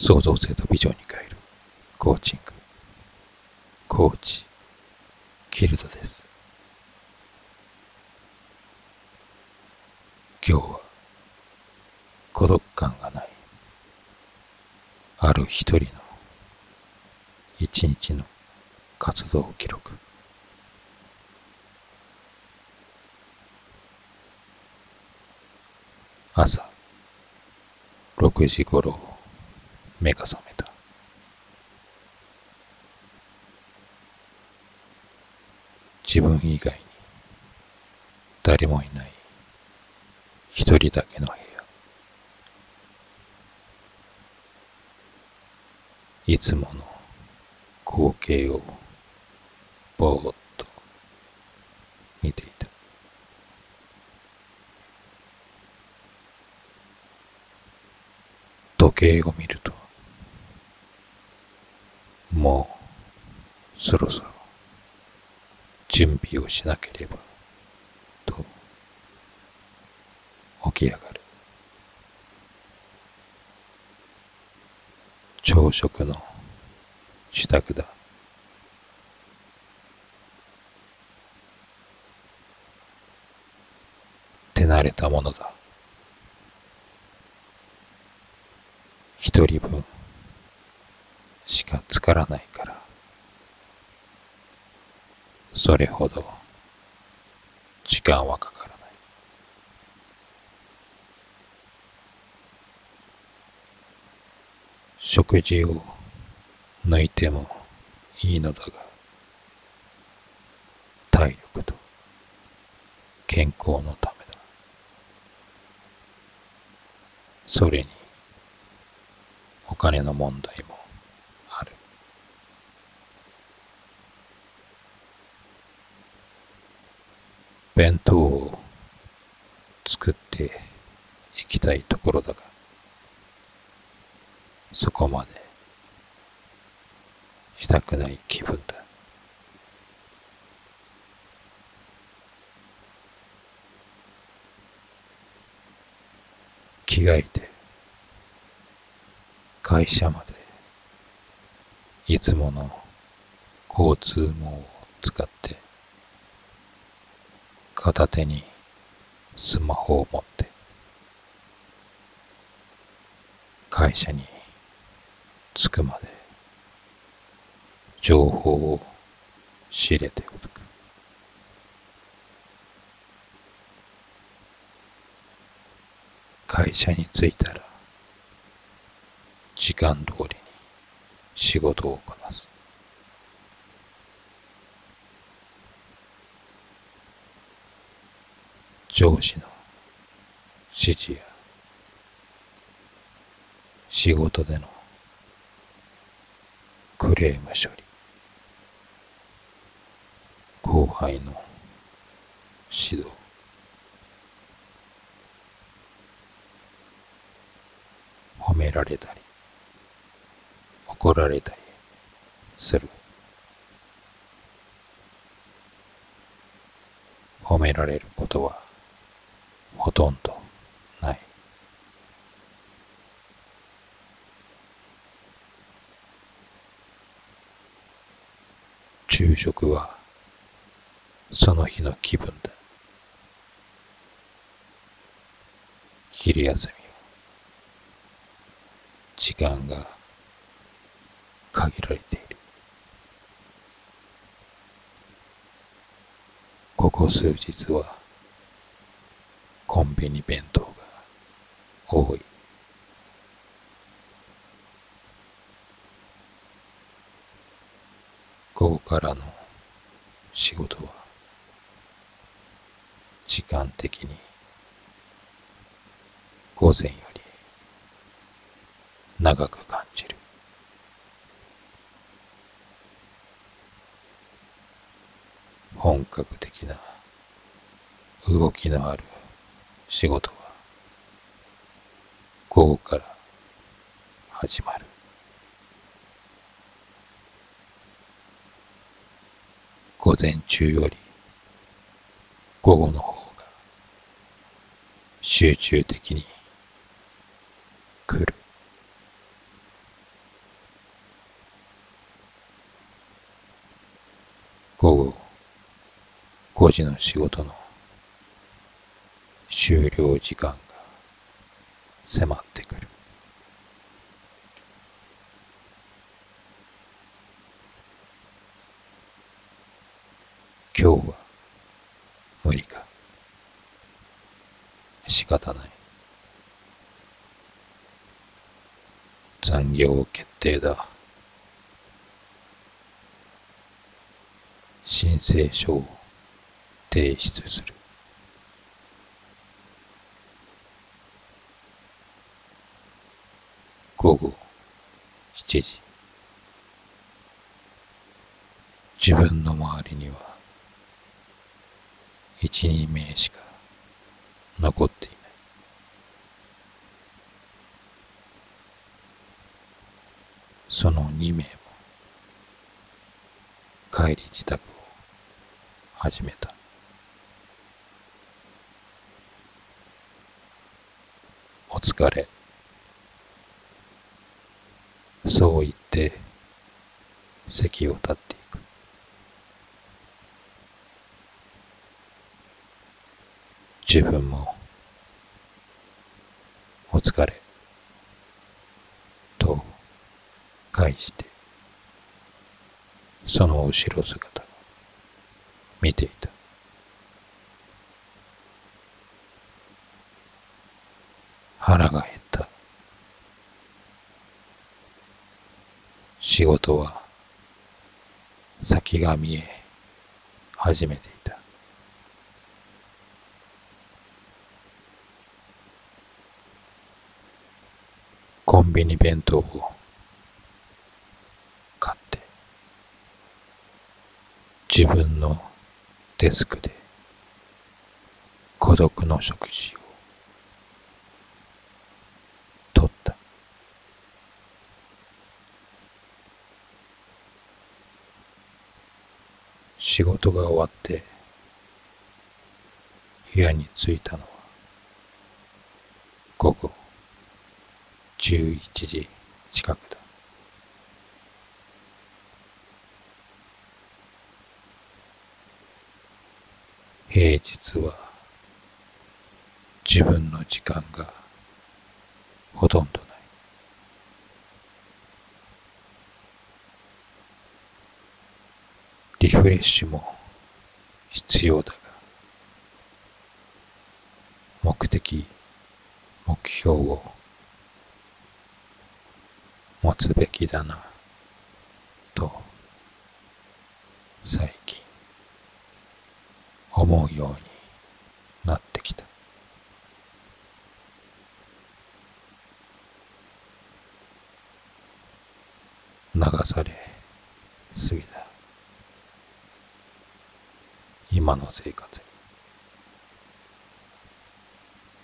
創造性とビジョンに変える。コーチング。コーチ。キルドです。今日は孤独感がない。ある一人の一日の活動記録。朝6時ごろ目が覚めた。自分以外に誰もいない。一人だけの部屋。いつもの光景をぼーっと見ていた。時計を見るともうそろそろ準備をしなければと起き上がる。朝食の支度だ。手慣れたものだ。一人分。しからないから。それほど時間はかからない。食事を抜いてもいいのだが体力と健康のためだ。それにお金の問題もある弁当を作っていきたいところだがそこまでしたくない気分だ。着替えて会社までいつもの交通網を使って片手にスマホを持って会社に着くまで情報を仕入れておく。会社に着いたら時間通りに仕事をこなす。上司の指示や仕事でのクレーム処理後輩の指導。褒められたり怒られたりする。褒められることはほとんどない。昼食はその日の気分だ昼休みは時間が限られている。ここ数日はコンビニ弁当が多い。午後からの仕事は時間的に午前より長く感じる。本格的な動きのある仕事は午後から始まる。午前中より午後の方が集中的に来る。午後5時の仕事の終了時間が迫ってくる。今日は無理か。仕方ない。残業決定だ。申請書を提出する。午後7時。自分の周りには一人名しか残っていない。その2名も帰り自宅を始めた。お疲れ。そう言って席を立っていく。自分もお疲れと返してその後ろ姿を見ていた。腹が減った。仕事は先が見え始めていた。コンビニ弁当を買って自分のデスクで孤独の食事をとった仕事が終わって部屋に着いたのは午後11時近くだ。平日は自分の時間がほとんどないリフレッシュも必要だが目的目標を持つべきだなと最近思うようになってきた。流されすぎだ今の生活に。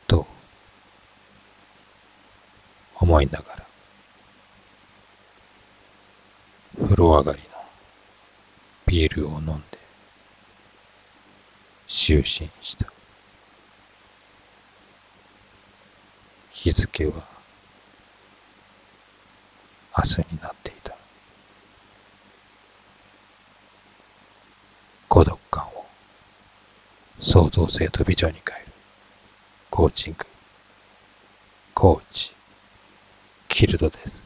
と思いながら風呂上がりのビールを飲んで就寝した。日付は明日になっていた孤独感を創造性とビジョンに変える。コーチング。コーチ。キルドです。